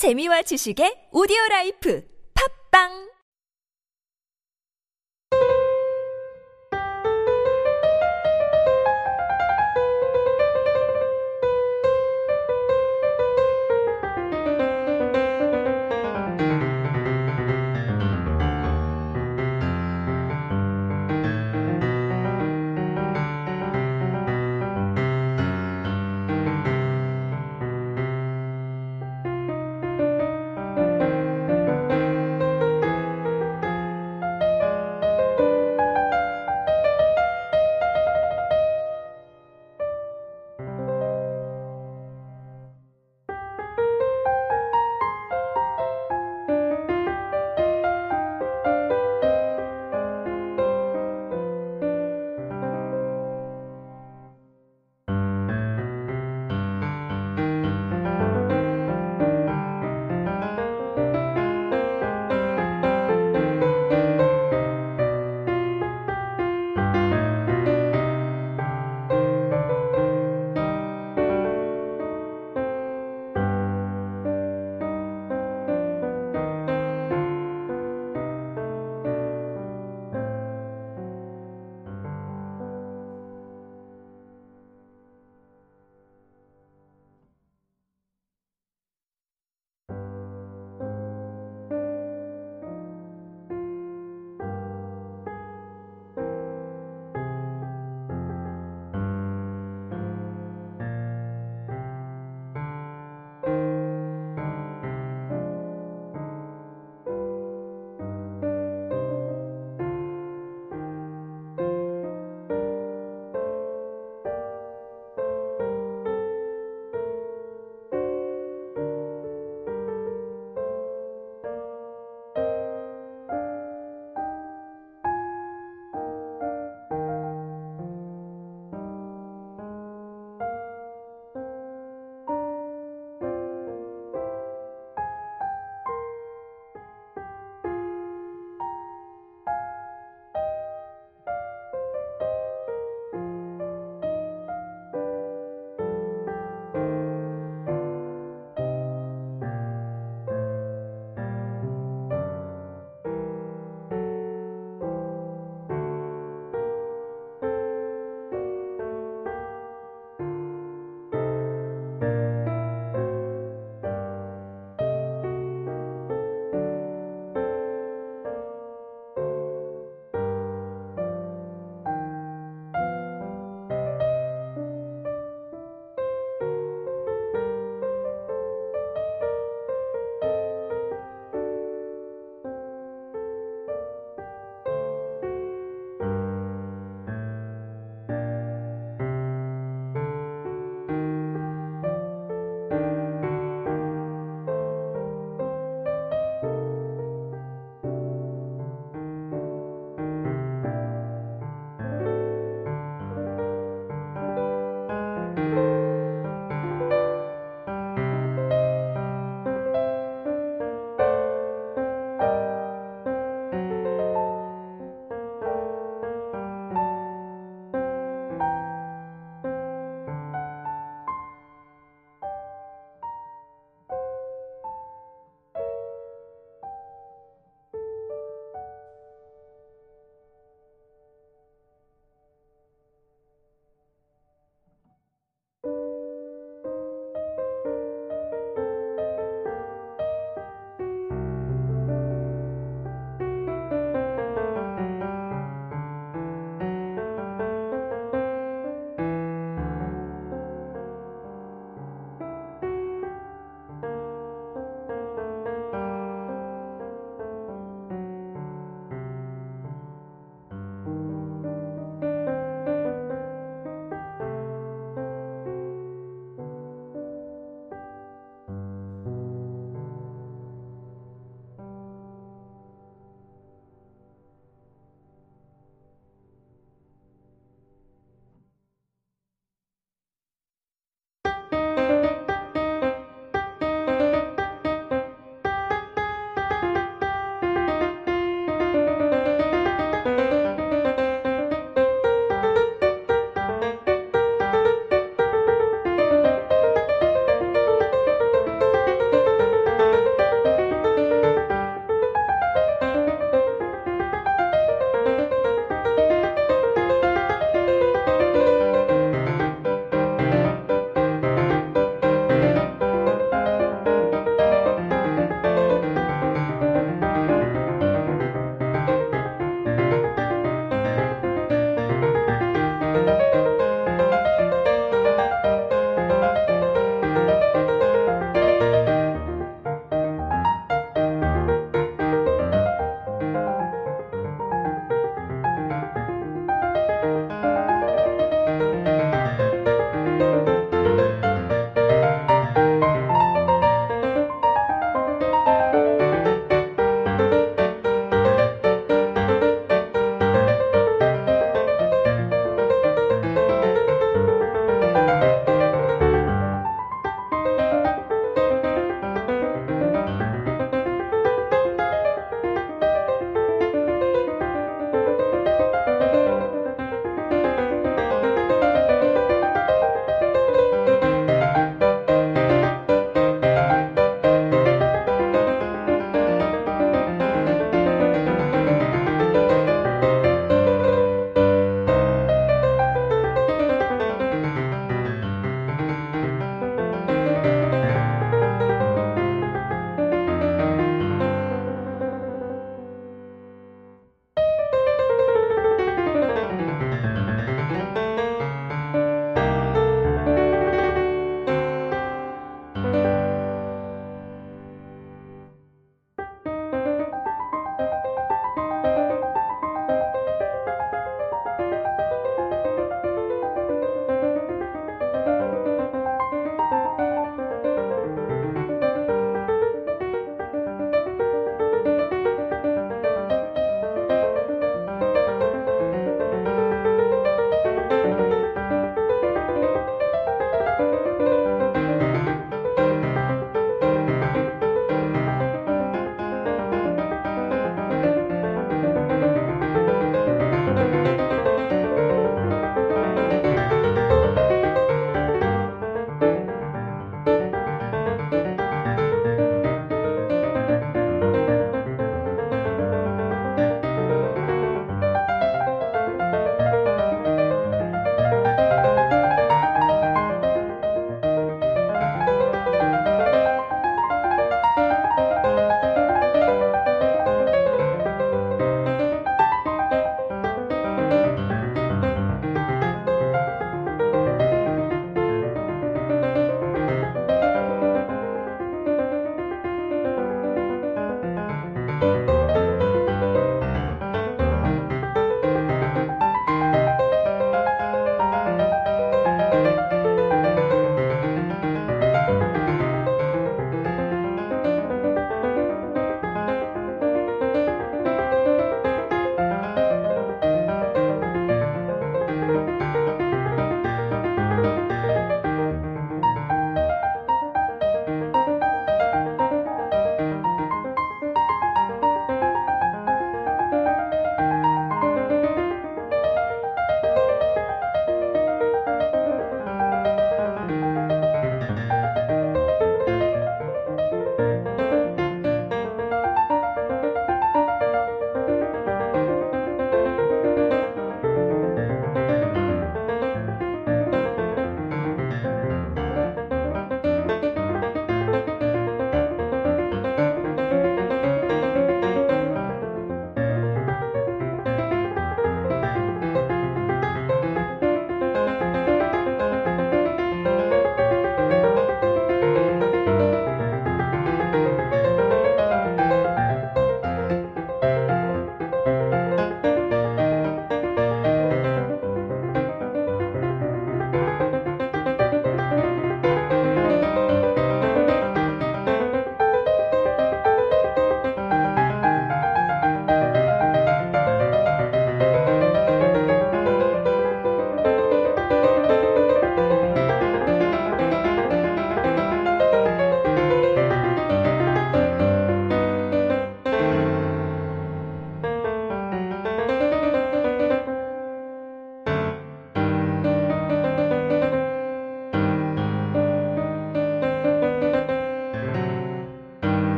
재미와 지식의 오디오 라이프. 팝빵!